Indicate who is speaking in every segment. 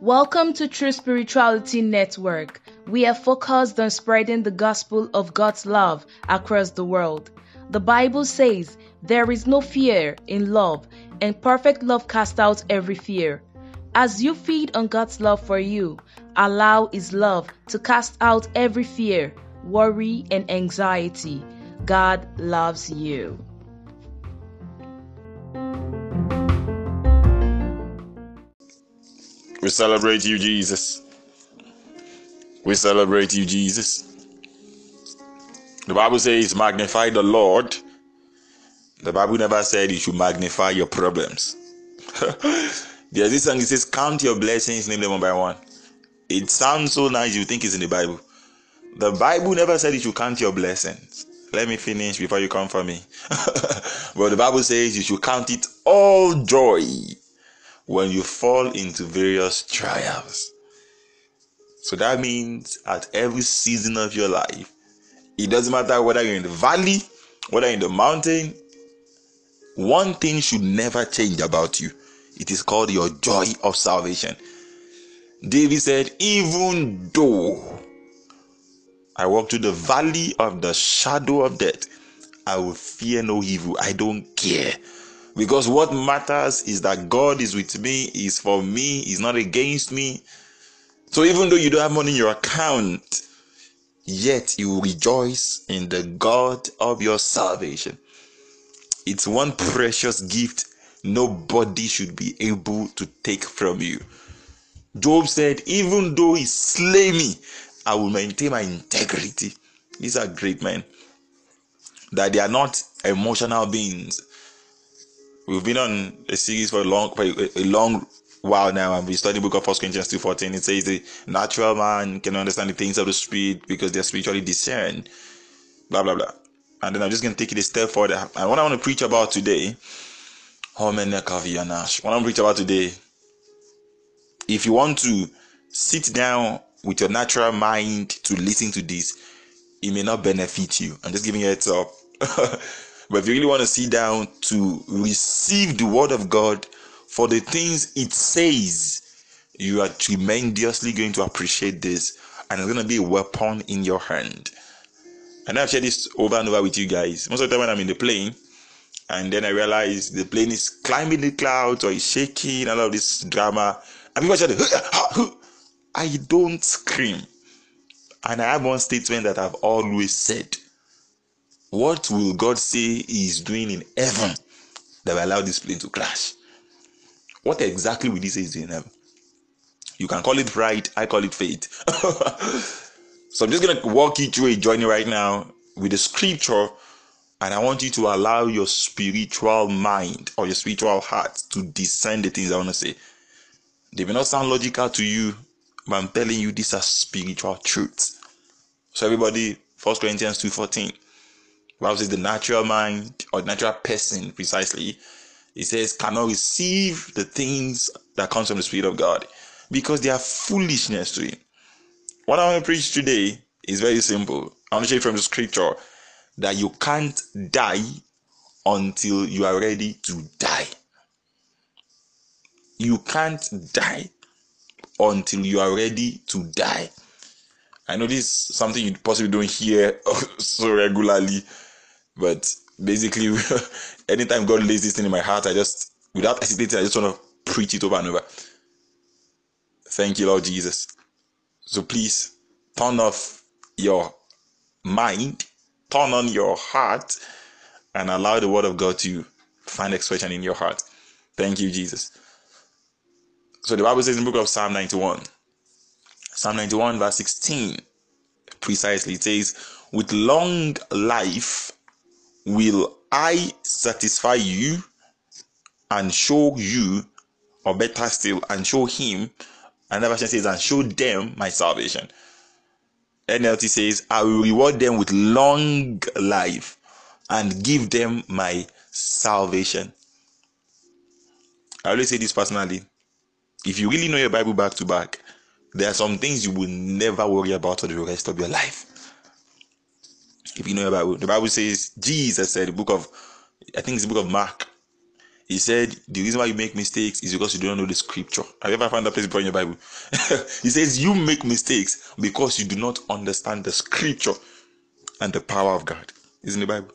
Speaker 1: Welcome to True Spirituality Network. We are focused on spreading the gospel of God's love across the world. The Bible says, There is no fear in love, and perfect love casts out every fear. As you feed on God's love for you, allow His love to cast out every fear, worry, and anxiety. God loves you.
Speaker 2: We celebrate you, Jesus. We celebrate you, Jesus. The Bible says, magnify the Lord. The Bible never said you should magnify your problems. There's this song it says, Count your blessings, name them one by one. It sounds so nice, you think it's in the Bible. The Bible never said you should count your blessings. Let me finish before you come for me. but the Bible says you should count it all joy when you fall into various trials. So that means at every season of your life, it doesn't matter whether you're in the valley, whether in the mountain, one thing should never change about you. It is called your joy of salvation. David said, Even though I walk through the valley of the shadow of death, I will fear no evil. I don't care because what matters is that God is with me, is for me, is not against me. So even though you don't have money in your account, yet you rejoice in the God of your salvation. It's one precious gift nobody should be able to take from you. Job said, Even though he slay me, I will maintain my integrity. These are great men. That they are not emotional beings, We've been on a series for a long, for a, long while now, and we study book of First Corinthians two fourteen. It says the natural man can understand the things of the spirit because they're spiritually discerned. Blah blah blah. And then I'm just gonna take it a step further. And what I want to preach about today, what I want to preach about today, if you want to sit down with your natural mind to listen to this, it may not benefit you. I'm just giving you a heads up. But if you really want to sit down to receive the word of God for the things it says, you are tremendously going to appreciate this, and it's going to be a weapon in your hand. And I've shared this over and over with you guys. Most of the time when I'm in the plane, and then I realize the plane is climbing the clouds or is shaking, a lot of this drama, and people shout, I don't scream. And I have one statement that I've always said what will God say He is doing in heaven that will allow this plane to crash? What exactly will He say is doing in heaven? You can call it pride, I call it faith. so I'm just going to walk you through a journey right now with the scripture, and I want you to allow your spiritual mind or your spiritual heart to discern the things I want to say. They may not sound logical to you, but I'm telling you these are spiritual truths. So everybody, First Corinthians 2:14. Says the natural mind or natural person precisely, it says cannot receive the things that comes from the Spirit of God because they are foolishness to him. What I want to preach today is very simple. I want to show you from the scripture that you can't die until you are ready to die. You can't die until you are ready to die. I know this is something you possibly don't hear so regularly but basically, anytime God lays this thing in my heart, I just, without hesitating, I just want to preach it over and over. Thank you, Lord Jesus. So please turn off your mind, turn on your heart, and allow the word of God to find expression in your heart. Thank you, Jesus. So the Bible says in the book of Psalm 91, Psalm 91, verse 16, precisely, it says, With long life will I satisfy you and show you, or better still, and show him. Another version says, and show them my salvation. NLT says, I will reward them with long life and give them my salvation. I always say this personally. If you really know your Bible back to back, there are some things you will never worry about for the rest of your life. If you know Bible, the Bible says Jesus said, the book of I think it's the book of Mark. He said the reason why you make mistakes is because you don't know the scripture. Have you ever found that place in your Bible? he says you make mistakes because you do not understand the scripture and the power of God. Is in the Bible?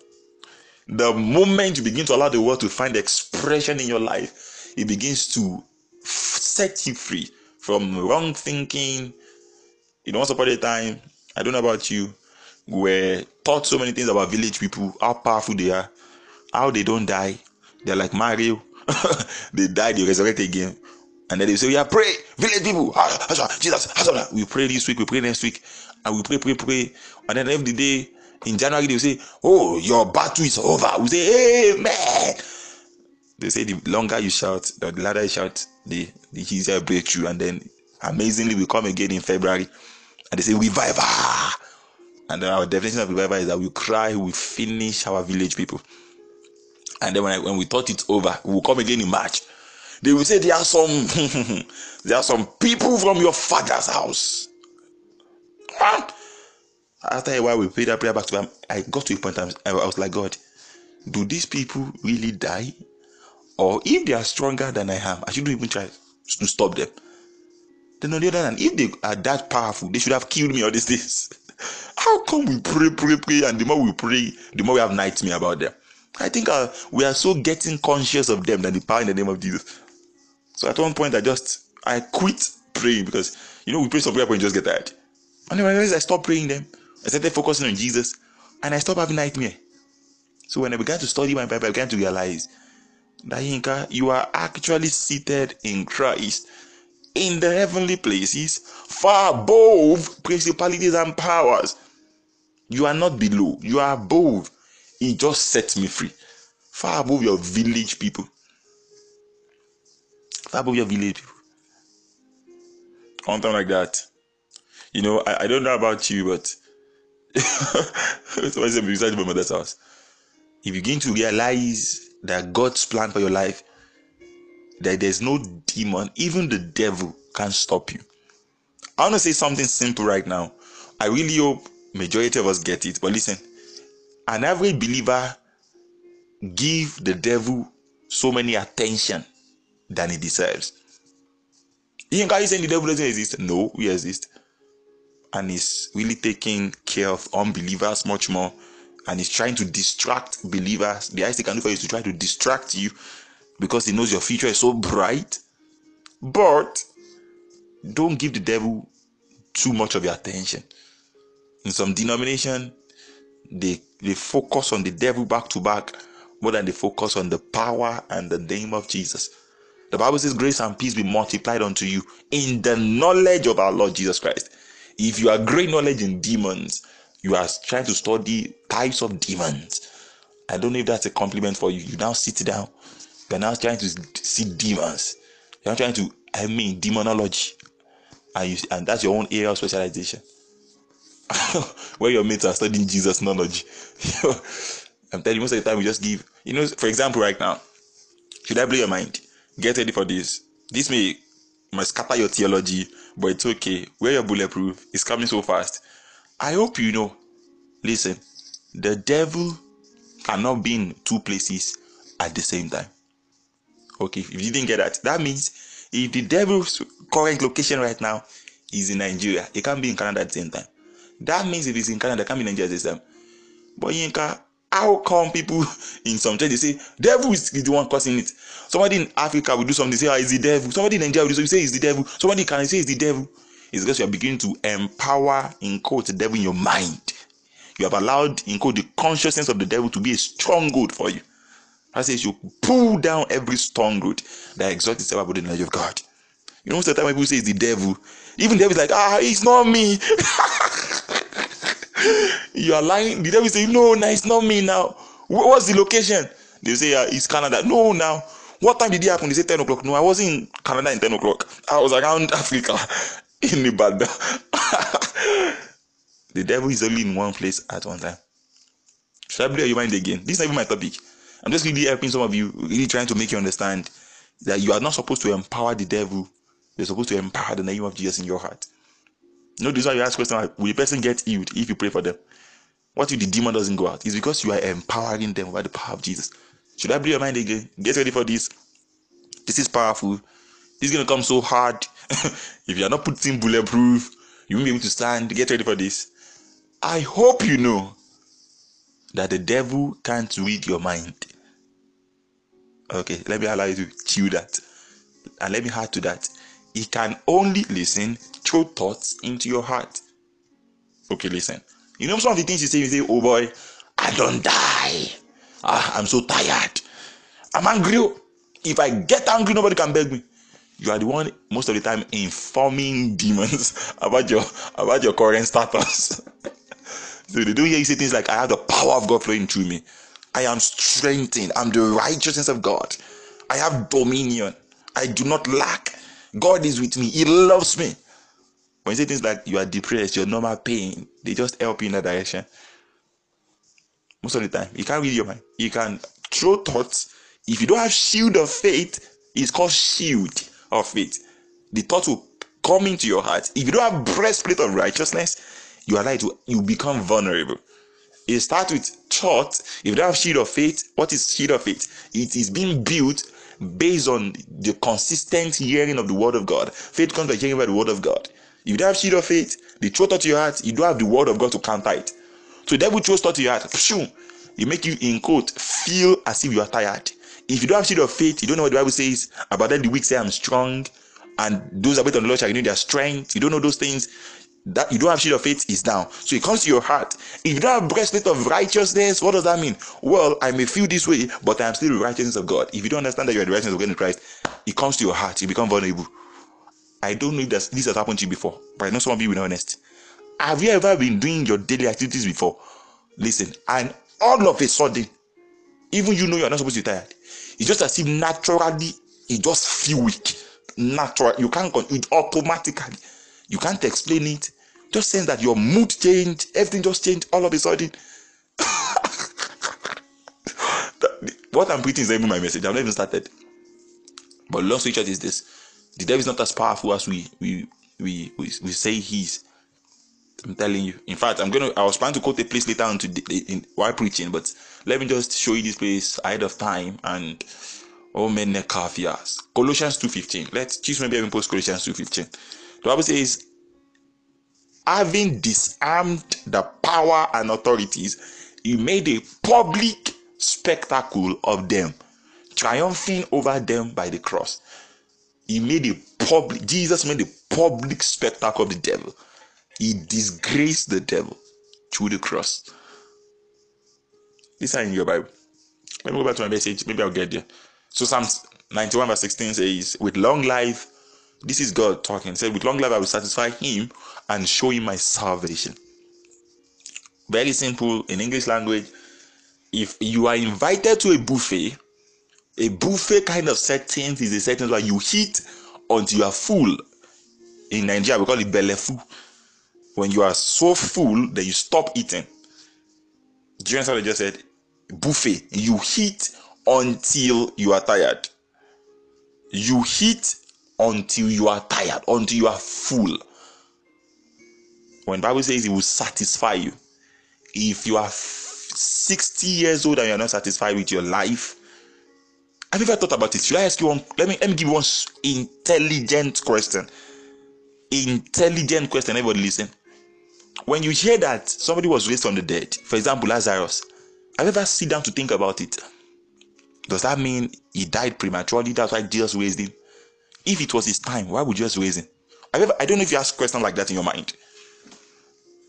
Speaker 2: The moment you begin to allow the word to find expression in your life, it begins to set you free from wrong thinking. You know, once upon a time, I don't know about you, were taught so many things about village people, how powerful they are, how they don't die. They're like Mario. they die, they resurrect again. And then they say, Yeah, pray, village people. Ah, ah, ah, Jesus, we pray this week, we pray next week, and we pray, pray, pray. And then every day in January, they say, Oh, your battle is over. We say, Amen. They say the longer you shout, the louder you shout, the, the easier breakthrough. And then amazingly, we come again in February and they say, Revival. And then our definition of revival is that we cry, we finish our village people. And then when, I, when we thought it's over, we'll come again in March. They will say there are some there are some people from your father's house. After a while, we prayed that prayer back to them. I got to a point I was like, God, do these people really die? Or if they are stronger than I am, I shouldn't even try to stop them. Then on the other hand, if they are that powerful, they should have killed me all these days. How come we pray, pray, pray, and the more we pray, the more we have nightmare about them? I think uh, we are so getting conscious of them than the power in the name of Jesus. So at one point, I just I quit praying because you know we pray some prayer and just get tired. And then I stopped praying them. I started focusing on Jesus, and I stopped having nightmare. So when I began to study my Bible, I began to realize that Yinka, you are actually seated in Christ in the heavenly places, far above principalities and powers. You are not below, you are above. He just set me free. Far above your village people. Far above your village people. Something like that. You know, I, I don't know about you, but somebody said beside my mother's house. If you begin to realize that God's plan for your life, that there's no demon, even the devil can't stop you. I want to say something simple right now. I really hope majority of us get it. But listen, an average believer give the devil so many attention than he deserves. You can saying the devil doesn't exist? No, we exist. And he's really taking care of unbelievers much more. And he's trying to distract believers. The highest he can do for you is to try to distract you because he knows your future is so bright. But don't give the devil too much of your attention. In some denomination, they they focus on the devil back to back more than they focus on the power and the name of Jesus. The Bible says, Grace and peace be multiplied unto you in the knowledge of our Lord Jesus Christ. If you are great knowledge in demons, you are trying to study types of demons. I don't know if that's a compliment for you. You now sit down, you're now trying to see demons. You're trying to, I mean, demonology. And, you, and that's your own area of specialization. where your mates are studying Jesus knowledge. I'm telling you, most of the time we just give. You know, for example, right now, should I blow your mind? Get ready for this. This may must scatter your theology, but it's okay. Where you're bulletproof, it's coming so fast. I hope you know. Listen, the devil cannot be in two places at the same time. Okay, if you didn't get that, that means if the devil's current location right now is in Nigeria, it can't be in Canada at the same time. That means if it's in Canada, can be Nigeria system. But Yinka, how come people in some churches say devil is, the one causing it? Somebody in Africa will do something, say, ah, it's the devil. Somebody in Nigeria will do something, say it's the devil. Somebody can say it's the devil. It's because you are beginning to empower, in quote, the devil in your mind. You have allowed, in quote, the consciousness of the devil to be a stronghold for you. That says you pull down every stronghold that exalts itself above the knowledge of God. You know, most of the time people say it's the devil. Even the devil is like, ah, it's not me. you are lying. The devil say, no, no, it's not me now. What's the location? They say, yeah, it's Canada. No, now. What time did it happen? They say 10 o'clock. No, I wasn't in Canada in 10 o'clock. I was around Africa in the Ibadan. the devil is only in one place at one time. Should I blow your mind again? This is not even my topic. I'm just really helping some of you, really trying to make you understand that you are not supposed to empower the devil. You're supposed to empower the name of Jesus in your heart. Know, this is why you ask question will the person get healed if you pray for them? What if the demon doesn't go out? It's because you are empowering them by the power of Jesus. Should I blow your mind again? Get ready for this. This is powerful. This is gonna come so hard. if you are not putting bulletproof, you won't be able to stand. Get ready for this. I hope you know that the devil can't read your mind. Okay, let me allow you to chew that. And let me add to that. He can only listen through thoughts into your heart. Okay, listen. You know some of the things you say, you say, oh boy, I don't die. Ah, I'm so tired. I'm angry. If I get angry, nobody can beg me. You are the one most of the time informing demons about your about your current status. so they don't hear you say things like, I have the power of God flowing through me. I am strengthened. I'm the righteousness of God. I have dominion. I do not lack. God is with me. He loves me. When you say things like you are depressed, your normal pain, they just help you in that direction. Most of the time, you can't read your mind. You can throw thoughts. If you don't have shield of faith, it's called shield of faith. The thought will come into your heart. If you don't have breastplate of righteousness, you are like to you become vulnerable. It starts with thought. If you don't have shield of faith, what is shield of faith? It is being built based on the consistent hearing of the word of God. Faith comes by hearing by the word of God. If you don't have shield of faith, the truth to your heart, you don't have the word of God to counter it. So the devil throws thought to your heart, pshoo, it make you in quote feel as if you are tired. If you don't have shield of faith, you don't know what the Bible says about that the weak say I'm strong, and those that wait on the Lord shall renew their strength. You don't know those things. That you don't have shield of faith is down. So it comes to your heart. If you don't have breastplate of righteousness, what does that mean? Well, I may feel this way, but I am still the righteousness of God. If you don't understand that you are the righteousness of in Christ, it comes to your heart. You become vulnerable. I don't know if this has happened to you before, but I know some of you will honest. Have you ever been doing your daily activities before? Listen, and all of a sudden, even you know you're not supposed to be tired. It's just as if naturally you just feel weak. Natural, you can't it automatically. You can't explain it. Just saying that your mood changed, everything just changed all of a sudden. what I'm preaching is even my message. I've not even started. But long story short is this: the devil is not as powerful as we we we we, we say he is. I'm telling you. In fact, I'm gonna. I was planning to quote a place later on to in, while preaching, but let me just show you this place ahead of time and oh men. Colossians two fifteen. Let's choose maybe even post Colossians two fifteen. The Bible says, having disarmed the power and authorities, he made a public spectacle of them, triumphing over them by the cross. He made a public. Jesus made a public spectacle of the devil he disgraced the devil through the cross. These are in your Bible. Let me go back to my message. Maybe I'll get there. So Psalms 91 verse 16 says, With long life, this is God talking. He said, With long life I will satisfy him and show him my salvation. Very simple in English language. If you are invited to a buffet, a buffet kind of setting is a setting where you eat until you are full. In Nigeria, we call it belefu. When you are so full that you stop eating. Do you understand what I just said? Buffet. You eat until you are tired. You eat until you are tired, until you are full. When Bible says it will satisfy you, if you are 60 years old and you are not satisfied with your life, have you ever thought about it? Should I ask you one? Let me let me give you one intelligent question. Intelligent question. Everybody listen. When you hear that somebody was raised from the dead, for example, Lazarus, have you ever sit down to think about it? Does that mean he died prematurely? That's why Jesus raised him. If it was his time, why would you just raise him? I, I don't know if you ask questions like that in your mind.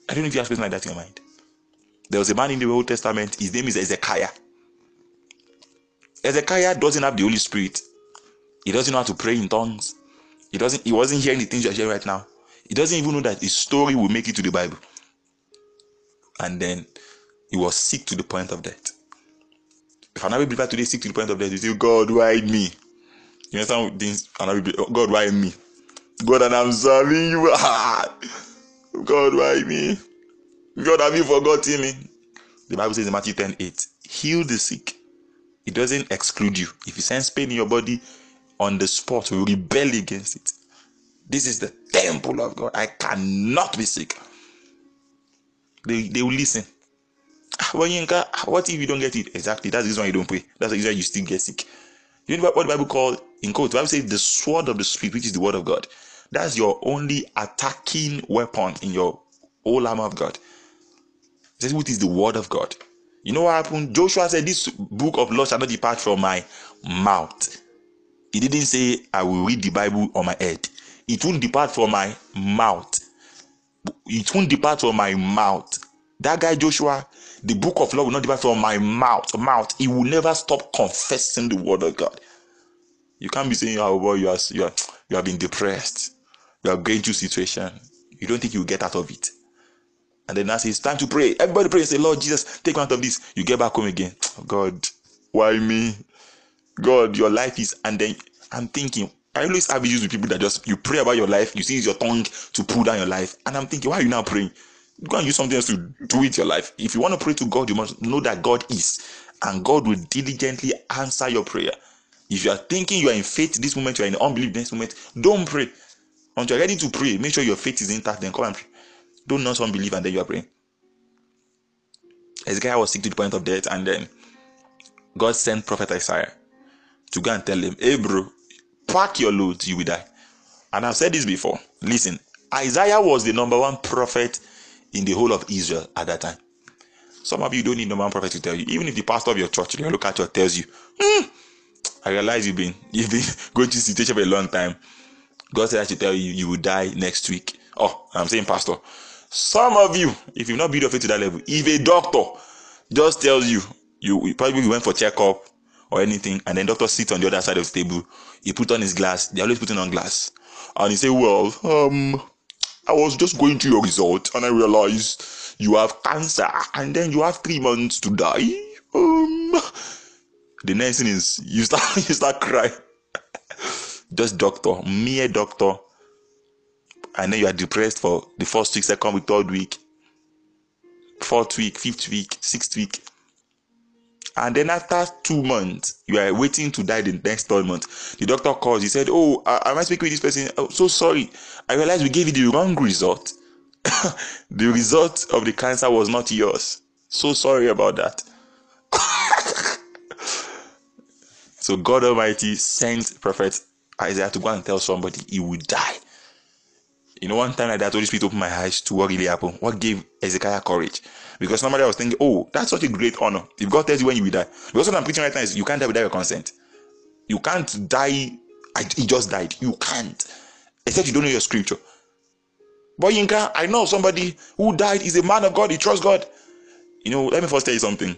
Speaker 2: I don't know if you ask questions like that in your mind. There was a man in the Old Testament, his name is Ezekiah. Ezekiah doesn't have the Holy Spirit. He doesn't know how to pray in tongues. He doesn't he wasn't hearing the things you're hearing right now. He doesn't even know that his story will make it to the Bible. And then he was sick to the point of death. If an Arabic believer today sick to the point of death, you say, God, why me? You understand things? God, why me? God, and I'm serving you. God, why me? God, have you forgotten me? The Bible says in Matthew 10 8, heal the sick. It doesn't exclude you. If you sense pain in your body on the spot, we rebel against it. This is the temple of God. I cannot be sick. They, they will listen. Ah, well, Yinka, ah, what if you don't get it? Exactly. That's the reason why you don't pray. That's the reason why you still get sick. You know what, the Bible called in quote? The Bible says the sword of the spirit, which is the word of God. That's your only attacking weapon in your whole armor of God. This which is the word of God. You know what happened? Joshua said, This book of law shall not depart from my mouth. He didn't say, I will read the Bible on my head. It won't depart from my mouth. It won't depart from my mouth. That guy Joshua, the book of law will not depart from my mouth. Mouth. He will never stop confessing the word of God. You can't be saying, "Oh boy, you are you are you have been depressed. You are going through situation. You don't think you get out of it." And then now it's time to pray. Everybody pray and say, Lord Jesus, take me out of this. You get back home again. Oh God, why me? God, your life is. And then I'm thinking, I always have issues with people that just you pray about your life, you see your tongue to pull down your life, and I'm thinking, why are you now praying? Go and use something else to do with your life. If you want to pray to God, you must know that God is, and God will diligently answer your prayer. If you are thinking you are in faith this moment, you are in unbelief this moment, don't pray. Until you're ready to pray, make sure your faith is intact, then come and pray. Don't not unbelief and then you are praying. Ezekiel was sick to the point of death, and then God sent Prophet Isaiah to go and tell him, Hey, bro, pack your loads, you will die. And I've said this before. Listen, Isaiah was the number one prophet in the whole of Israel at that time. Some of you don't need number one prophet to tell you. Even if the pastor of your church, your local church, tells you, hmm, I realize you've been you've been going through situation for a long time. God said I should tell you you will die next week. Oh, I'm saying, Pastor, some of you, if you've not built your faith to that level, if a doctor just tells you, you, you probably went for checkup or anything, and then doctor sits on the other side of the table, he put on his glass, they always putting on glass, and he say, Well, um, I was just going through your result and I realized you have cancer and then you have three months to die. Um, the next thing is you start you start crying. just doctor, mere doctor and then you are depressed for the first week, second week, third week, fourth week, fifth week, sixth week. And then after two months, you are waiting to die the next third month. The doctor calls. He said, "Oh, I, I speaking with this person. Oh, so sorry. I realized we gave you the wrong result. the result of the cancer was not yours. So sorry about that." so God Almighty sent Prophet Isaiah to go and tell somebody he will die. You know, one time like that, Holy Spirit opened my eyes to what really happened. What gave Ezekiel courage? Because normally I was thinking, oh, that's such a great honor. If God tells you when you will die. Because what I'm preaching right now is you can't die without your consent. You can't die. He just died. You can't. Except you don't know your scripture. But Yinka, I know somebody who died is a man of God. He trusts God. You know, let me first tell you something.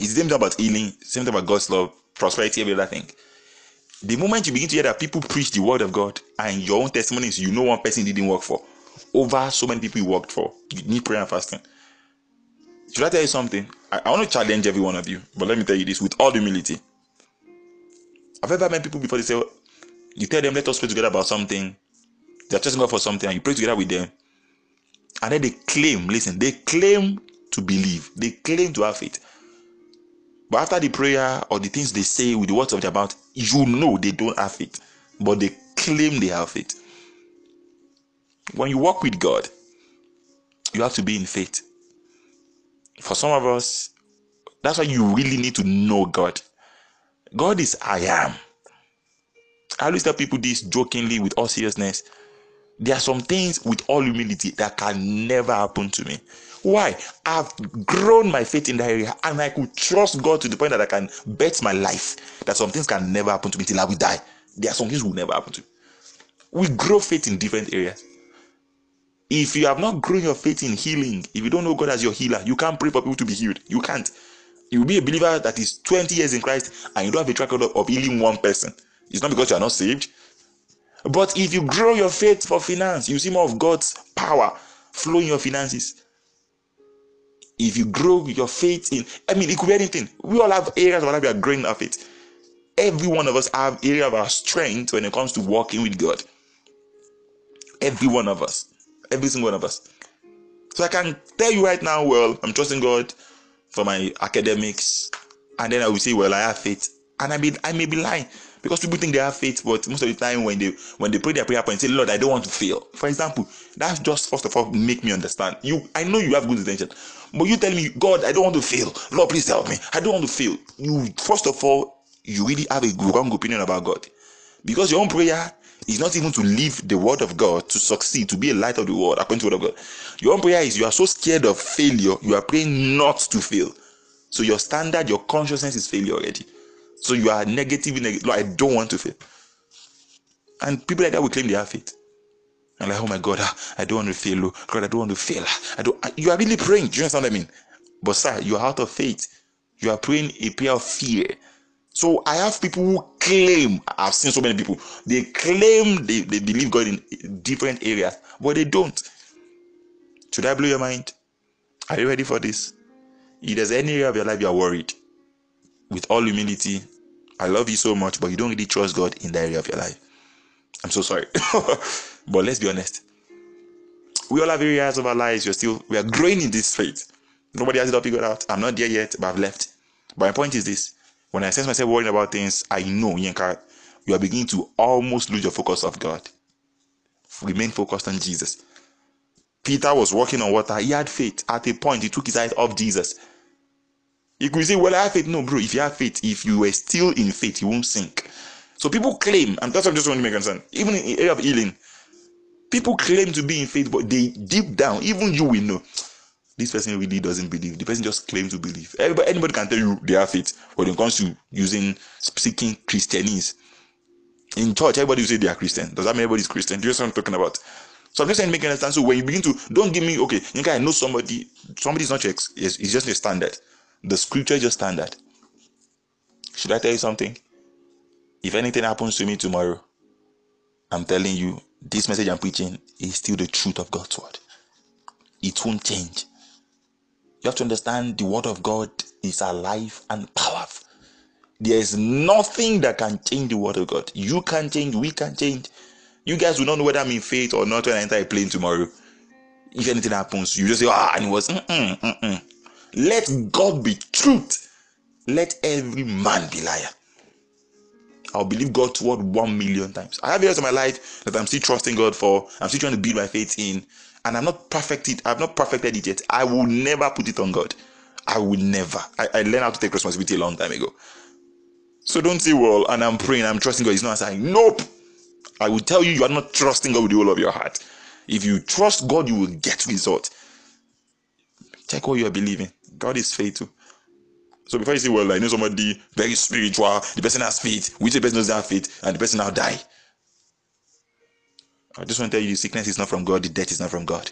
Speaker 2: It's the same thing about healing, same thing about God's love, prosperity, every other thing the moment you begin to hear that people preach the word of God and your own testimonies, you know one person didn't work for over so many people you worked for. You need prayer and fasting. Should I tell you something? I, I want to challenge every one of you, but let me tell you this with all humility. I've ever met people before they say, oh, you tell them, let us pray together about something. They're trusting God for something, and you pray together with them. And then they claim, listen, they claim to believe, they claim to have faith. But after the prayer or the things they say with the words of their mouth, you know they don't have it, but they claim they have it. When you walk with God, you have to be in faith. For some of us, that's why you really need to know God. God is I am. I always tell people this jokingly with all seriousness. There are some things with all humility that can never happen to me. Why? I've grown my faith in that area and I could trust God to the point that I can bet my life that some things can never happen to me till I will die. There are some things will never happen to me. We grow faith in different areas. If you have not grown your faith in healing, if you don't know God as your healer, you can't pray for people to be healed. You can't. You will be a believer that is 20 years in Christ and you don't have a track record of healing one person. It's not because you are not saved. But if you grow your faith for finance, you see more of God's power flowing your finances if you grow your faith in, I mean, it could be anything. We all have areas where we are growing our faith. Every one of us have area of our strength when it comes to walking with God. Every one of us, every single one of us. So I can tell you right now, well, I'm trusting God for my academics, and then I will say, well, I have faith, and I may I may be lying because people think they have faith, but most of the time when they when they pray their prayer point, say, Lord, I don't want to fail. For example, that's just first of all make me understand. You, I know you have good intention, But you tell me, God, I don't want to fail. Lord, please help me. I don't want to fail. You first of all, you really have a wrong opinion about God. Because your own prayer is not even to live the word of God to succeed, to be a light of the world, according to the word of God. Your own prayer is you are so scared of failure, you are praying not to fail. So your standard, your consciousness is failure already. So you are negative, negative. I don't want to fail. And people like that will claim they have faith. Like, oh my God, ah, I don't want to fail. Oh. God, I don't want to fail. Ah. I don't. Ah, you are really praying. Do you understand what I mean? But sir, you are out of faith. You are praying a prayer of fear. So I have people who claim, I've seen so many people, they claim they, they believe God in different areas, but they don't. Should I blow your mind? Are you ready for this? If there's any area of your life you are worried, with all humility, I love you so much, but you don't really trust God in that area of your life. I'm so sorry. but let's be honest. We all have areas of our lives we're still we are growing in this faith. Nobody has it all figured out. I'm not there yet, but I've left. But my point is this when I sense myself worrying about things, I know, you are beginning to almost lose your focus of God. Remain focused on Jesus. Peter was walking on water. He had faith. At a point, he took his eyes off Jesus. You could say, Well, I have faith. No, bro, if you have faith, if you were still in faith, you won't sink. So people claim, and that's what I just want to make concern, even in the area of healing, people claim to be in faith, but they deep down, even you will know this person really doesn't believe. The person just claims to believe. Everybody, anybody can tell you they have faith, but when it comes to using speaking Christianese in church, everybody will say they are Christian. Does that mean everybody is Christian? Do you know what I'm talking about? So I'm just saying, make understand. So when you begin to, don't give me, okay, you can know somebody, somebody is not ex, it's, it's just a standard. The scripture is just standard. Should I tell you something? If anything happens to me tomorrow, I'm telling you, this message I'm preaching is still the truth of God's word. It won't change. You have to understand the word of God is alive and powerful. There is nothing that can change the word of God. You can change, we can change. You guys will not know whether I'm in faith or not when I enter a plane tomorrow. If anything happens, you just say, ah, and it was, mm-mm, mm-mm. Let God be truth. Let every man be liar. I'll believe God's word one million times. I have areas of my life that I'm still trusting God for. I'm still trying to build my faith in and I'm not perfected. I've not perfected it yet. I will never put it on God. I will never. I, I learned how to take responsibility a long time ago. So don't say, well, and I'm praying, I'm trusting God. He's not saying, nope. I will tell you, you are not trusting God with the whole of your heart. If you trust God, you will get result. Check what you are believing. God is faithful. So before you say, well, I know somebody very spiritual, the person has faith, which the person doesn't have faith, and the person now die. I just want to tell you the sickness is not from God, the death is not from God.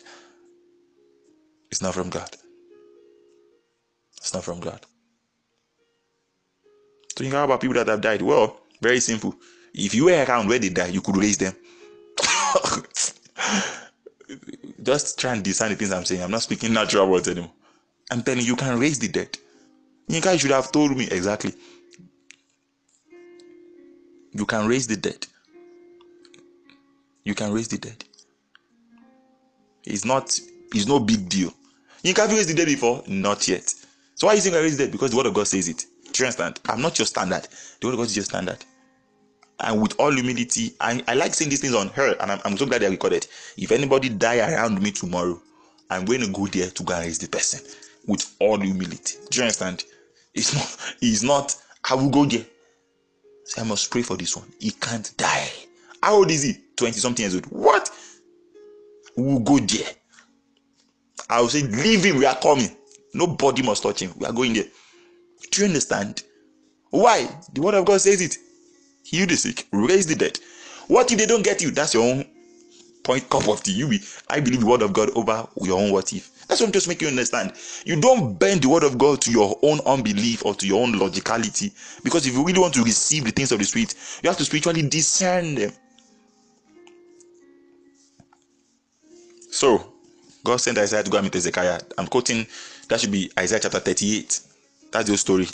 Speaker 2: It's not from God. It's not from God. So you know about people that have died? Well, very simple. If you were around where they died, you could raise them. just try and discern the things I'm saying. I'm not speaking natural words anymore. I'm telling you, you can raise the dead. You guys should have told me exactly. You can raise the dead you can raise the dead. It's not it's no big deal. You can raise the dead before? Not yet. So why you saying I raise the dead? Because the word of God says it. Do you understand? I'm not your standard. The word of God is your standard. And with all humility, I, I like saying these things on her, and I'm, I'm so glad I recorded. If anybody die around me tomorrow, I'm going to go there to go and raise the person with all humility. Do you understand? It's not, it's not, I will go there. So I must pray for this one. He can't die. How old is he? 20 something years old. What? We'll go there. I will say, Leave him, we are coming. Nobody must touch him. We are going there. Do you understand? Why? The word of God says it. Heal the sick, raise the dead. What if they don't get you? That's your own point cup of tea. You be, I believe the word of God over your own what if. That's what I'm just making you understand. You don't bend the word of God to your own unbelief or to your own logicality. Because if you really want to receive the things of the spirit, you have to spiritually discern them. So, God sent Isaiah to go and meet Ezekiah. I'm quoting, that should be Isaiah chapter 38. That's the story.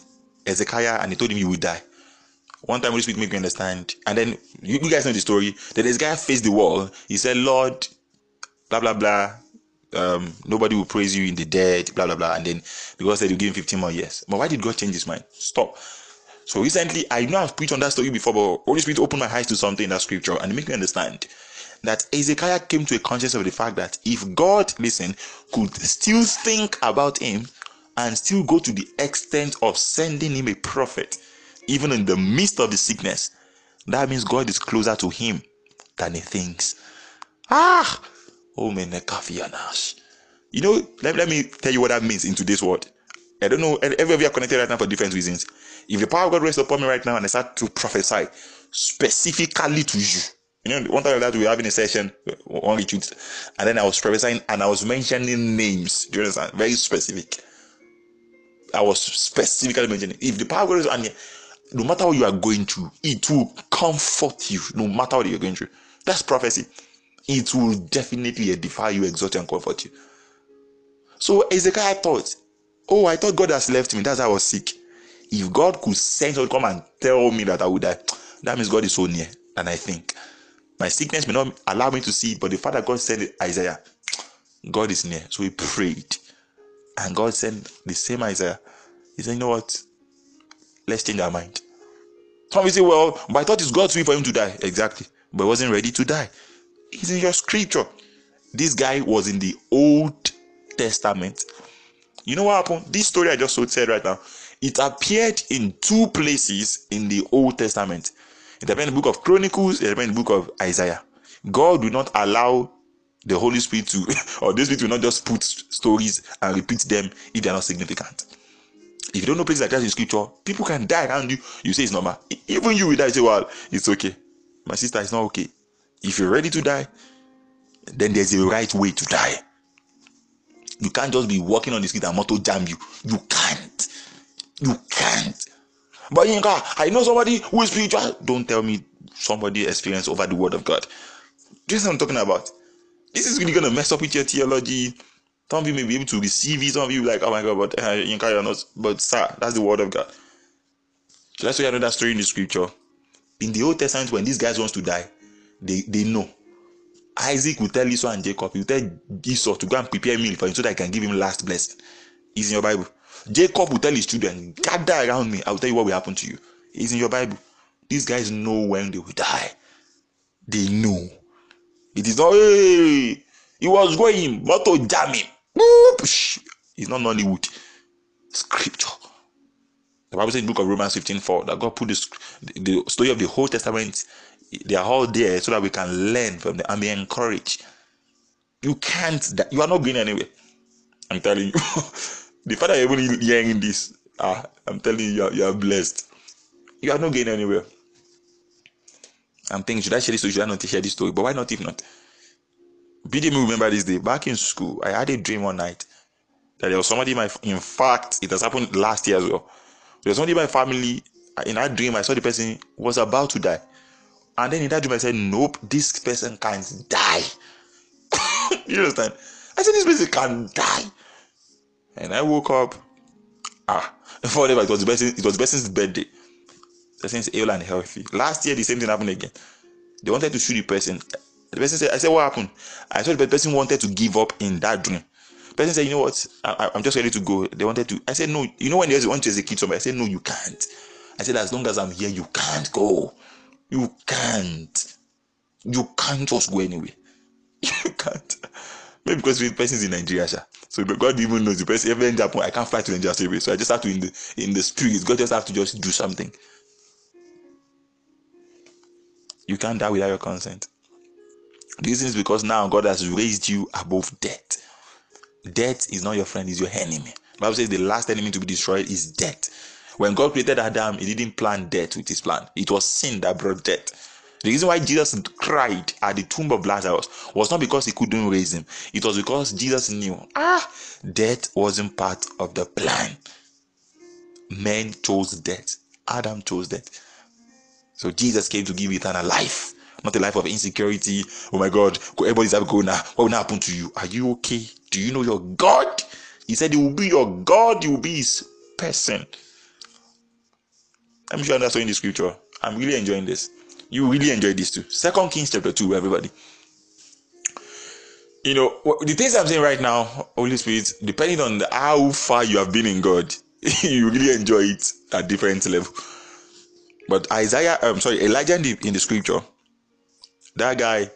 Speaker 2: Ezekiah, and he told him he would die. One time, Holy Spirit make me understand. And then, you, guys know the story. Then Ezekiah faced the wall. He said, Lord, blah, blah, blah. Um, nobody will praise you in the dead, blah, blah, blah. And then, because said you give him 15 more years. But why did God change his mind? Stop. So recently, I know I've preached on that story before, but Holy Spirit opened my eyes to something in that scripture and make me understand that Ezekiah came to a conscience of the fact that if God, listen, could still think about him and still go to the extent of sending him a prophet, even in the midst of the sickness, that means God is closer to him than he thinks. Ah! You know, let, let me tell you what that means in today's world. I don't know, every of you are connected right now for different reasons. If the power of God rests upon me right now and I start to prophesy specifically to you, you know, one time that we were having a session, one retreat, and then I was prophesying and I was mentioning names. Do you understand? Very specific. I was specifically mentioning if the power of God is on you, no matter what you are going through, it will comfort you, no matter what you're going through. That's prophecy. It will definitely edify you, exhort you, and comfort you. So Ezekiel thought, Oh, I thought God has left me. That's why I was sick. If God could send someone come and tell me that I would die, that means God is so near than I think. My sickness may not allow me to see but the Father God said Isaiah, God is near. So he prayed. And God sent the same Isaiah. He said, You know what? Let's change our mind. Some will say, Well, but I thought it's God's will for him to die. Exactly. But wasn't ready to die. It's in your scripture. This guy was in the Old Testament. You know what happened? This story I just told said right now, it appeared in two places in the Old Testament. It appeared in the book of Chronicles, it appeared in the book of Isaiah. God will not allow the Holy Spirit to, or this Spirit will not just put stories and repeat them if they are not significant. If you don't know places like that in scripture, people can die around you. You say it's normal. Even you will die, you say, Well, it's okay. My sister, is not okay. If you're ready to die, then there's a right way to die. You can't just be walking on the street and motor jam you. You can't. You can't. But Yinka, I know somebody who is spiritual. Don't tell me somebody experience over the word of God. This is what I'm talking about. This is really gonna mess up with your theology. Some of you may be able to receive it. Some of you like, oh my god, but uh, Yinka, you're not. But sir, that's the word of God. So let's you another story in the scripture. In the Old Testament, when these guys wants to die, they they know. Isaac will tell Esau and Jacob, he will tell Esau to go and prepare meal for him so that I can give him last blessing. It's in your Bible. Jacob will tell his children, gather around me. I will tell you what will happen to you. It's in your Bible. These guys know when they will die. They know. It is not, hey, he was going, motor jamming. It's not Nollywood. Scripture. The Bible says in the book of Romans 15 4 that God put the, the story of the whole Testament, they are all there so that we can learn from them and be encouraged. You can't, you are not going anywhere. I'm telling you. the father even hearing this, ah, I'm telling you, you are, you are blessed. You are not going anywhere. I'm thinking, should I share this story? Should I not share this story? But why not if not? BDM remember this day. Back in school, I had a dream one night that there was somebody in my, in fact, it has happened last year as well. There was somebody my family, in that dream, I saw the person was about to die. And then in that dream, I said, Nope, this person can't die. you understand? I said, This person can die. And I woke up. Ah, whatever, it was the person, it was the person's birthday. The person's ill and healthy. Last year, the same thing happened again. They wanted to shoot the person. The person said, I said, What happened? I saw the person wanted to give up in that dream. Person said, You know what? I, am just ready to go. They wanted to. I said, No. You know when they want to execute somebody? I said, No, you can't. I said, As long as I'm here, you can't go. You can't. You can't just go anywhere. You can't. Maybe because the person's in Nigeria, so God even knows the person. Every Japan, I can't fly to Nigeria straight. So I just have to in the in the spirit. God just have to just do something. You can't die without your consent. The reason is because now God has raised you above death. Death is not your friend, it's your enemy. Bible says the last enemy to be destroyed is death. When God created Adam, He didn't plan death with His plan. It was sin that brought death. The reason why Jesus cried at the tomb of Lazarus was not because he couldn't raise him. It was because Jesus knew, ah, death wasn't part of the plan. Men chose death. Adam chose death. So Jesus came to give eternal life, not a life of insecurity. Oh my God, everybody's having now. What will happen to you? Are you okay? Do you know your God? He said he will be your God, you will be his person. I'm sure in the scripture. I'm really enjoying this. You really enjoy this too. Second Kings chapter 2, everybody. You know, the things I'm saying right now, Holy Spirit, depending on how far you have been in God, you really enjoy it at different level. But Isaiah, I'm um, sorry, Elijah in the, in the scripture, that guy,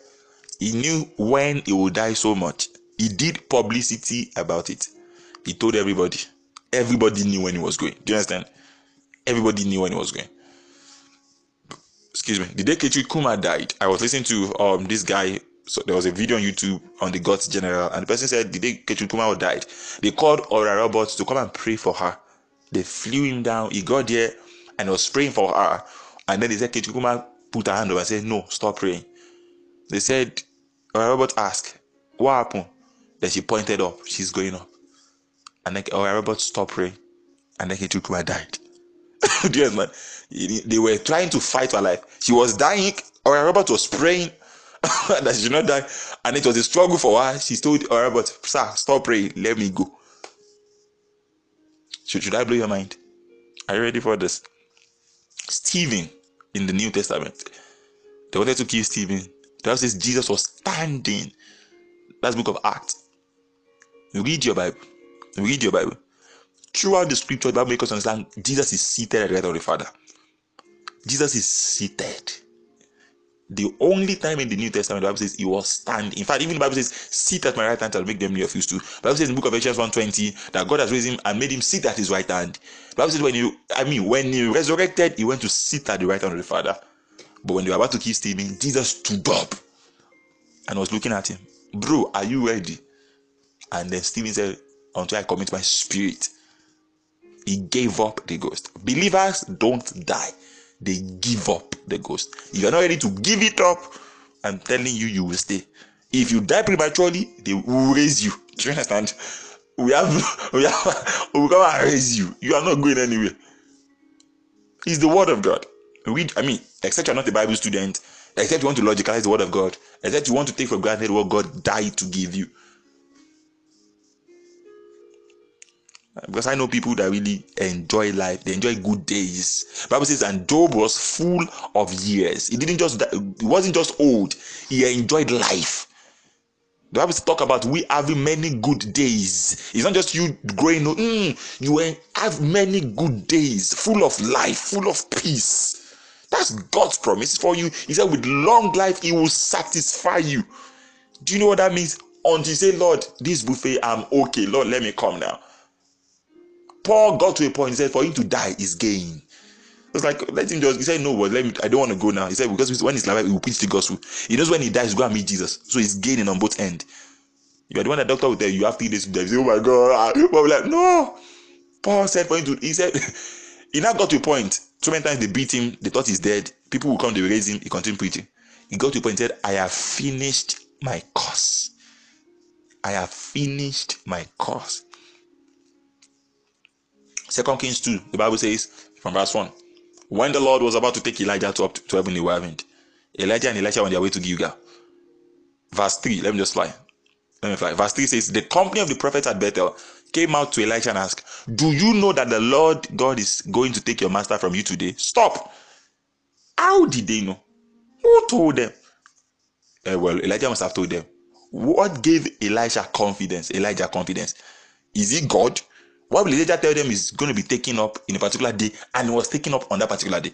Speaker 2: He knew when he would die so much. He did publicity about it. He told everybody. Everybody knew when he was going. Do you understand? Everybody knew when he was going. Excuse me. The day Kathryn Kuhlman died, I was listening to um this guy. So there was a video on YouTube on the God's General, and the person said the day Kathryn Kuhlman died, they called Oral Roberts to come and pray for her. They flew him down. He got there and was praying for her. And then they said Kathryn Kuhlman put her hand over and said, No, stop praying. They said Robert asked, What happened? Then she pointed up. She's going up. And then oh, Robert stopped praying. And then he took her died. yes, man. They were trying to fight for life. She was dying. Oral Roberts was praying that she should not die. And it was a struggle for her. She told Robert, Sir, stop praying. Let me go. Should, should I blow your mind? Are you ready for this? Stephen in the New Testament. They wanted to kill Stephen the Bible says Jesus was standing. That's book of Acts. Read your Bible. Read your Bible. Throughout the scripture, the Bible makes us understand Jesus is seated at the right hand of the Father. Jesus is seated. The only time in the New Testament, the Bible says he was standing. In fact, even the Bible says, sit at my right hand, I'll make them near of you too. The Bible says in the book of Ephesians 1.20 that God has raised him and made him sit at his right hand. The Bible says when you, I mean, when he resurrected, he went to sit at the right hand of the Father. But when they were about to kill Stephen, Jesus stood up and was looking at him. Bro, are you ready? And then Stephen said, Until I commit my spirit. He gave up the ghost. Believers don't die, they give up the ghost. If you're not ready to give it up, I'm telling you, you will stay. If you die prematurely, they will raise you. Do you understand? We have, we have, we come and raise you. You are not going anywhere. It's the word of God. Read, I mean, except you're not a Bible student, except you want to logicalize the word of God, except you want to take for granted what God died to give you. Because I know people that really enjoy life, they enjoy good days. Bible says, and Job was full of years. He didn't just he wasn't just old, he enjoyed life. The Bible talk about we having many good days. It's not just you growing. Mm, you have many good days, full of life, full of peace. That's God's promise for you. He said, with long life, He will satisfy you. Do you know what that means? Until you say, Lord, this buffet, I'm okay. Lord, let me come now. Paul got to a point, he said, for him to die is gain. It's like, let him just, he said, no, but let me, I don't want to go now. He said, because when he's alive, he will preach the gospel. He knows when he dies, going to meet Jesus. So he's gaining on both ends. You're the one that doctor will tell you, you have three days to die. Say, oh my God. Ah. But we're like, no. Paul said for him to, he said, he now got to a point so many times they beat him, they thought he's dead. People will come, they raise him, he continued preaching. He got to a point said, I have finished my course. I have finished my course. Second Kings 2, the Bible says from verse 1. When the Lord was about to take Elijah to up to heaven, they were Elijah and Elisha on their way to Gilgal. Verse 3, let me just fly. Let me fly. Verse 3 says, The company of the prophets at Bethel came out to Elisha and asked, Do you know that the Lord God is going to take your master from you today? Stop. How did they know? Who told them? Uh, well, Elijah must have told them. What gave Elijah confidence? Elijah confidence. Is it God? What will Elijah tell them is going to be taken up in a particular day and was taken up on that particular day?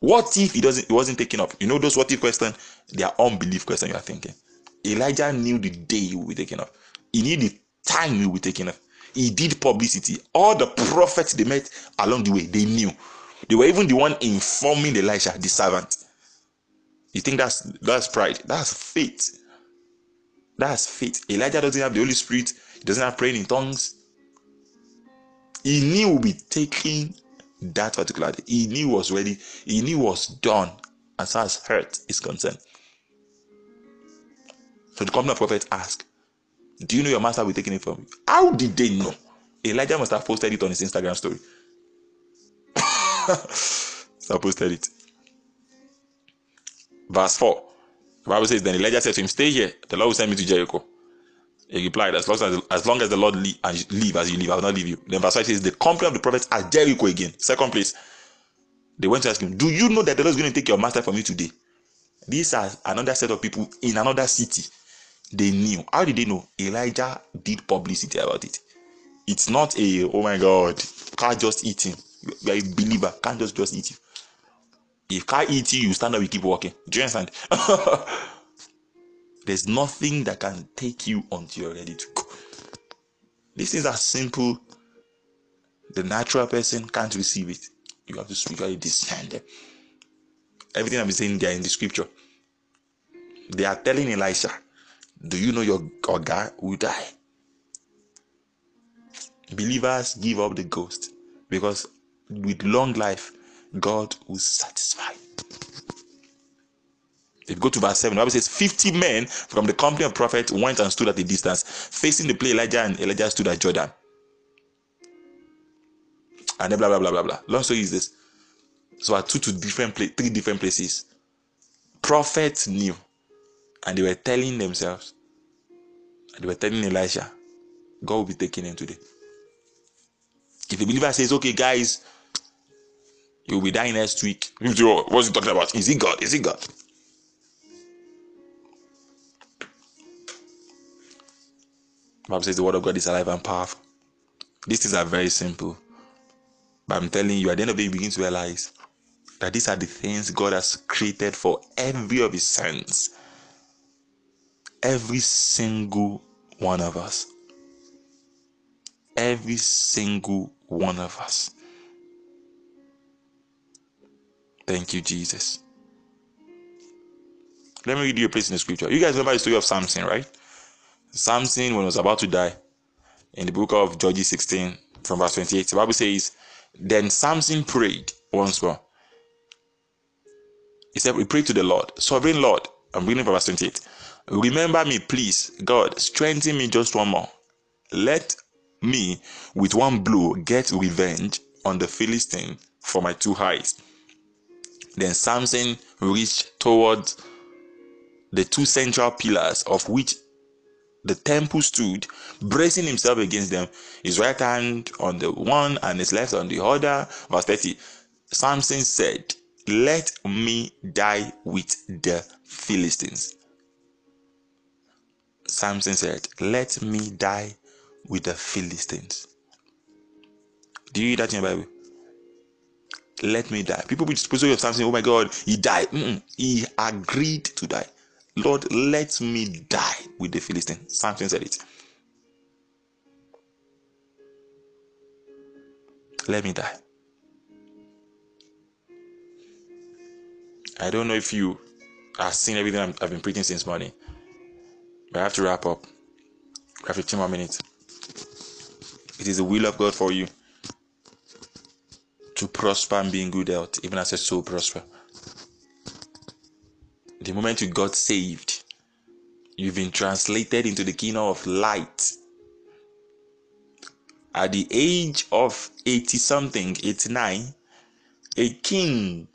Speaker 2: What if he doesn't? He wasn't taken up. You know those what if questions? They are unbelief questions. You are thinking. Elijah knew the day he will be taken up. He knew the time he will be taken up. He did publicity. All the prophets they met along the way, they knew. They were even the one informing Elisha, the servant. You think that's that's pride? That's faith. That's faith. Elijah doesn't have the Holy Spirit. He doesn't have praying in tongues. He knew would be taking that particular day. He knew was ready. He knew was done as far as hurt is concerned. So the company of prophets asked, Do you know your master will be taking it from you? How did they know? Elijah must have posted it on his Instagram story. so I posted it. Verse 4. The Bible says, Then Elijah said to him, Stay here. The Lord will send me to Jericho. He replied, As long as, as, long as the Lord leave, and leave as you leave, I will not leave you. Then verse 5 says, The company of the prophets at Jericho again. Second place. They went to ask him, Do you know that the Lord is going to take your master from you today? These are another set of people in another city they knew. How did they know? Elijah did publicity about it. It's not a oh my god, can't just eat him. You're a believer, can't just just eat you. If can't eat you, you stand up, you keep walking. Do you understand? There's nothing that can take you until you're ready to go. This is as simple. The natural person can't receive it. You have to spiritually them. Everything I'm saying there in the scripture. They are telling Elisha, Do you know your God will die? Believers give up the ghost because with long life, God will satisfy. If you go to verse 7, the Bible says, 50 men from the company of prophets went and stood at a distance, facing the place Elijah and Elisha stood at Jordan. And then blah blah blah blah blah. Long story is this. So at two to different place, three different places. Prophets knew, and they were telling themselves, and they were telling Elisha, God will be taking him today. If a believer says, Okay, guys, you'll be dying next week. Oh, what's he talking about? Is he God? Is he God? Bible says the word of God is alive and powerful. These things are very simple. But I'm telling you, at the end of the day, you begin to realize that these are the things God has created for every of his sons. Every single one of us. Every single one of us. Thank you, Jesus. Let me read you a place in the scripture. You guys remember the story of Samson, right? Samson, when he was about to die, in the book of Judges 16, from verse 28, the Bible says, Then Samson prayed once more. He said, We prayed to the Lord, Sovereign Lord. I'm reading from verse 28. Remember me, please, God, strengthen me just one more. Let me, with one blow, get revenge on the Philistine for my two eyes. Then Samson reached towards the two central pillars of which the temple stood, bracing himself against them, his right hand on the one and his left on the other. Verse 30 Samson said, Let me die with the Philistines. Samson said, Let me die with the Philistines. Do you read that in your Bible? Let me die. People will suppose of Samson, oh my God, he died. Mm-mm. He agreed to die. Lord, let me die with the Philistine. Samson said it. Let me die. I don't know if you have seen everything i have been preaching since morning, I have to wrap up. We have 15 more minutes. It is the will of God for you to prosper and be in good health, even as your soul prosper. The moment you got saved, you've been translated into the kingdom of light. At the age of 80 something, 89, a king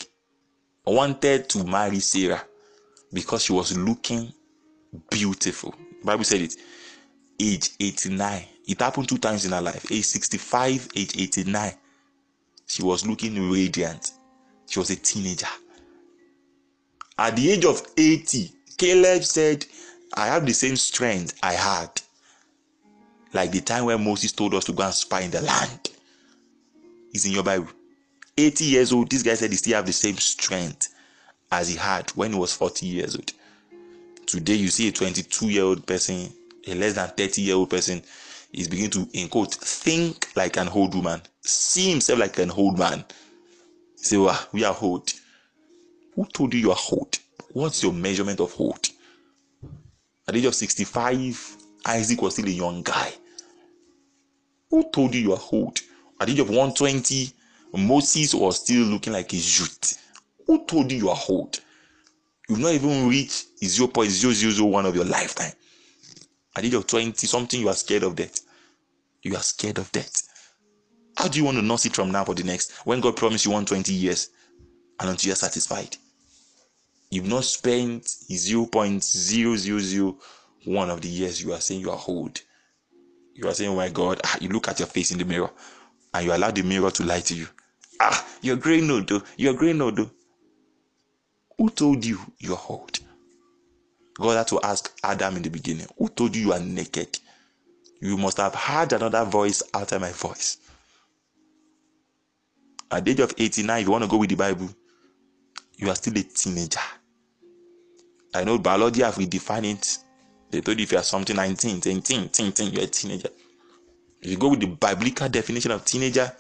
Speaker 2: wanted to marry Sarah because she was looking beautiful. Bible said it. Age 89. It happened two times in her life. Age 65, age 89. She was looking radiant. She was a teenager. At the age of 80, Caleb said, I have the same strength I had. Like the time when Moses told us to go and spy in the land. It's in your Bible. 80 years old, this guy said he still have the same strength as he had when he was 40 years old. Today, you see a 22 year old person, a less than 30 year old person is beginning to, in quote, think like an old woman, see himself like an old man. Say, well, we are old. Who told you you are old? What's your measurement of old? At the age of 65, Isaac was still a young guy. Who told you you are old? At the age of 120, Moses was still looking like a youth. Who told you you are old? You've not even reached 0.0001 of your lifetime. At the age of 20 something, you are scared of death. You are scared of death. How do you want to nurse it from now for the next? When God promised you 120 years and until you're satisfied. You've not spent 0.0001 of the years you are saying you are old. You are saying, Oh my God, ah, you look at your face in the mirror and you allow the mirror to lie to you. Ah, you're grey no though. You're grey no though. Who told you you're old? God had to ask Adam in the beginning, Who told you you are naked? You must have heard another voice outside my voice. At the age of 89, if you want to go with the Bible, you are still a teenager. I know biology have redefined it. They told you if you are something 19, 10, 10, 10, 10, you're a teenager. If you go with the biblical definition of teenager,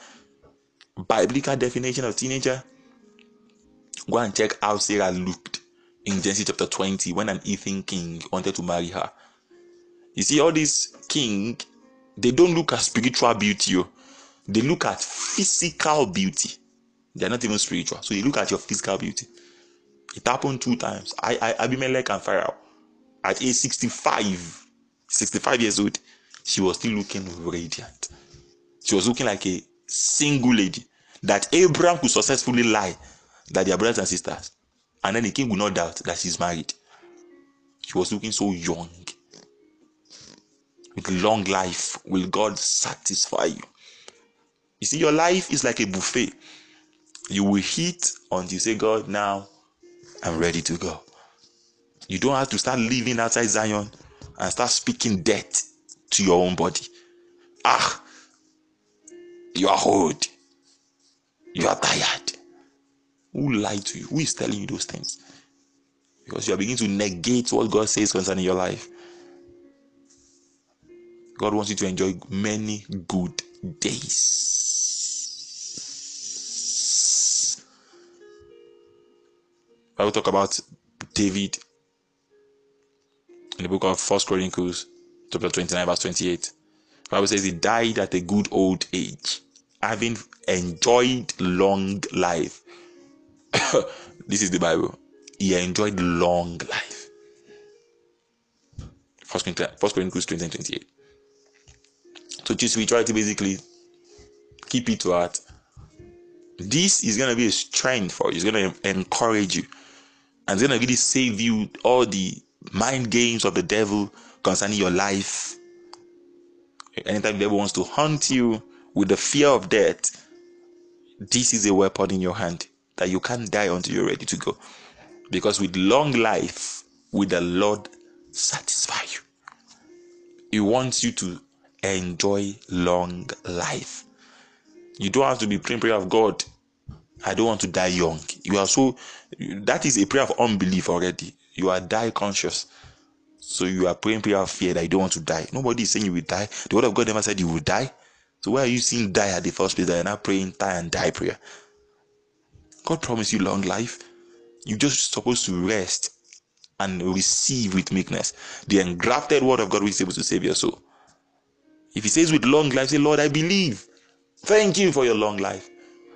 Speaker 2: biblical definition of teenager, go and check how Sarah looked in Genesis chapter 20 when an Ethan king wanted to marry her. You see, all these king, they don't look at spiritual beauty, oh. they look at physical beauty. They're not even spiritual. So you look at your physical beauty. It happened two times. I, I Abimelech and Pharaoh. At age 65, 65 years old, she was still looking radiant. She was looking like a single lady that Abraham could successfully lie that they are brothers and sisters. And then the king will not doubt that she's married. She was looking so young. With long life, will God satisfy you? You see, your life is like a buffet. You will eat until you say, God, now I'm ready to go. You don't have to start living outside Zion and start speaking death to your own body. Ah, you are old. You are tired. Who lied to you? Who is telling you those things? Because you are beginning to negate what God says concerning your life. God wants you to enjoy many good days. I will talk about David in the book of First Chronicles, chapter 29, verse 28. The Bible says he died at a good old age, having enjoyed long life. this is the Bible. He enjoyed long life. First Corinthians 20 and 28. So choose spirituality basically keep it to heart. This is gonna be a strength for you, it's gonna encourage you, and it's gonna really save you all the mind games of the devil concerning your life. Anytime the devil wants to hunt you with the fear of death, this is a weapon in your hand that you can't die until you're ready to go. Because with long life, will the Lord satisfy you. He wants you to enjoy long life. You don't have to be praying prayer of God. I don't want to die young. You are so that is a prayer of unbelief already. You are die conscious. So you are praying prayer of fear that you don't want to die. Nobody is saying you will die. The word of God never said you will die. So why are you seeing die at the first place that you're not praying die and die prayer? God promised you long life. You're just supposed to rest and receive with meekness the engrafted word of God is able to save your soul. If he says with long life, say, Lord, I believe. Thank you for your long life.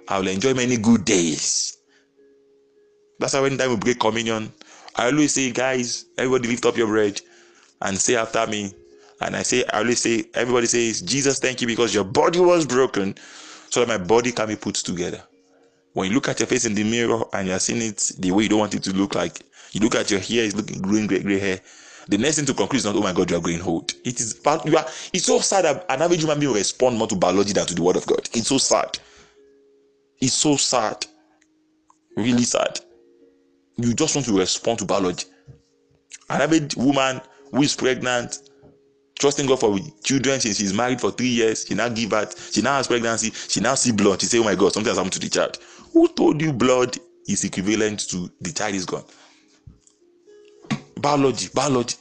Speaker 2: I will enjoy many good days. That's why when time we break communion, I always say, guys, everybody lift up your bread and say after me. And I say, I always say, everybody says, Jesus, thank you because your body was broken so that my body can be put together. When you look at your face in the mirror and you're seeing it the way you don't want it to look like, you look at your hair, it's looking green, gray, gray hair. The next thing to conclude is not, oh my God, you are growing old. It is, you are, it's so sad that an average human being will respond more to biology than to the word of God. It's so sad. It's so sad. Really sad. You just want to respond to biology. An average woman who is pregnant, trusting God for children since she's married for three years, she now give birth, she now has pregnancy, she now see blood. She say, Oh my God, something has happened to the child. Who told you blood is equivalent to the child is gone? Biology, biology.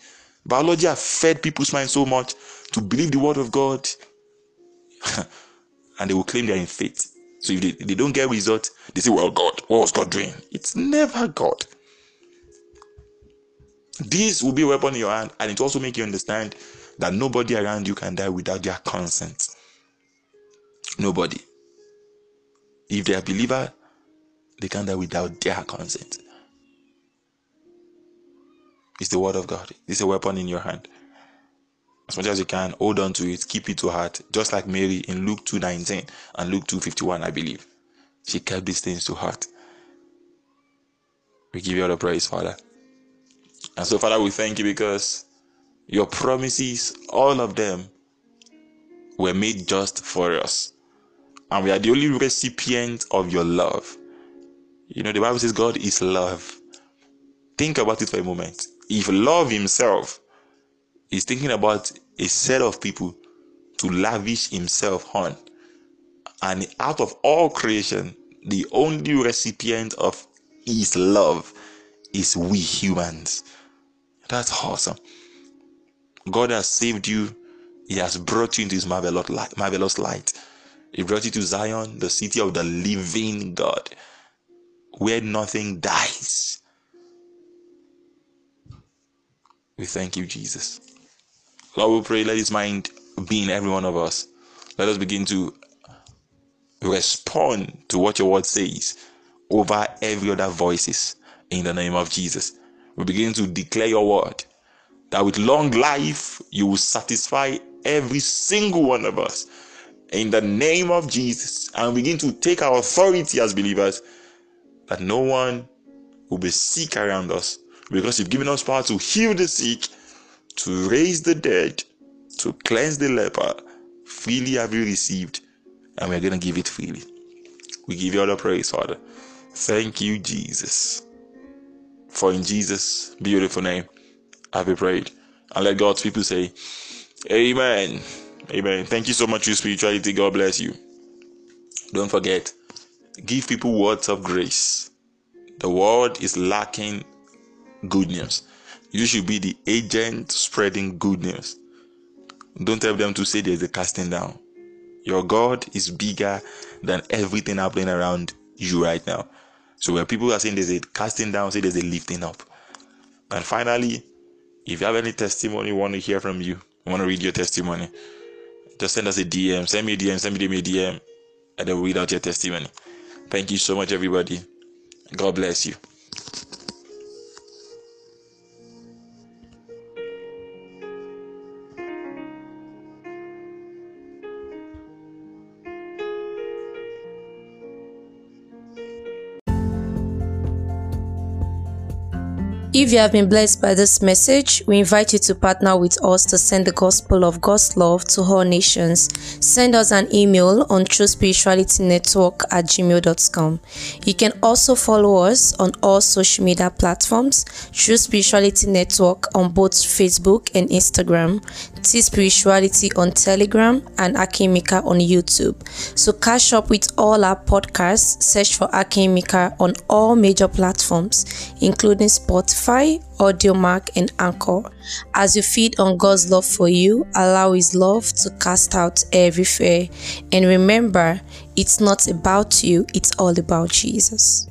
Speaker 2: Biology have fed people's minds so much to believe the word of God and they will claim they're in faith. So if they, they don't get result, they say, Well, God, what was God doing? It's never God. This will be a weapon in your hand, and it also make you understand that nobody around you can die without their consent. Nobody. If they are believer, they can't die without their consent. It's the word of God. It's a weapon in your hand. As much as you can, hold on to it, keep it to heart. Just like Mary in Luke 2:19 and Luke 2:51, I believe. She kept these things to heart. We give you all the praise, Father. And so, Father, we thank you because your promises, all of them, were made just for us. And we are the only recipient of your love. You know, the Bible says God is love. Think about it for a moment. If love himself is thinking about a set of people to lavish himself on, and out of all creation, the only recipient of his love is we humans. That's awesome. God has saved you. He has brought you into His marvelous light. He brought you to Zion, the city of the living God, where nothing dies. We thank you, Jesus. Lord, we pray, let His mind be in every one of us. Let us begin to respond to what your word says over every other voices in the name of Jesus. We begin to declare your word that with long life you will satisfy every single one of us in the name of Jesus and begin to take our authority as believers that no one will be sick around us because you've given us power to heal the sick, to raise the dead, to cleanse the leper. Freely have you received, and we're going to give it freely. We give you all the praise, Father. Thank you, Jesus. For in Jesus' beautiful name, I have prayed. And let God's people say, Amen. Amen. Thank you so much, True Spirituality. God bless you. Don't forget, give people words of grace. The world is lacking good news. You should be the agent spreading good news. Don't tell them to say there's a casting down. Your God is bigger than everything happening around you right now. So when people are saying there's a casting down, say there's a lifting up. And finally, if you have any testimony, want to hear from you, want to read your testimony, just send us a DM. Send me a DM, send me a DM, and then we'll read out your testimony. Thank you so much, everybody. God bless you.
Speaker 3: If you have been blessed by this message, we invite you to partner with us to send the gospel of God's love to all nations. Send us an email on truespiritualitynetwork at gmail.com. You can also follow us on all social media platforms, True Spirituality Network on both Facebook and Instagram, T Spirituality on Telegram, and Akimika on YouTube. So catch up with all our podcasts, search for Akimika on all major platforms, including Spotify Audiomack, and Anchor. As you feed on God's love for you, allow His love to cast out every fear. And remember, it's not about you, it's all about Jesus.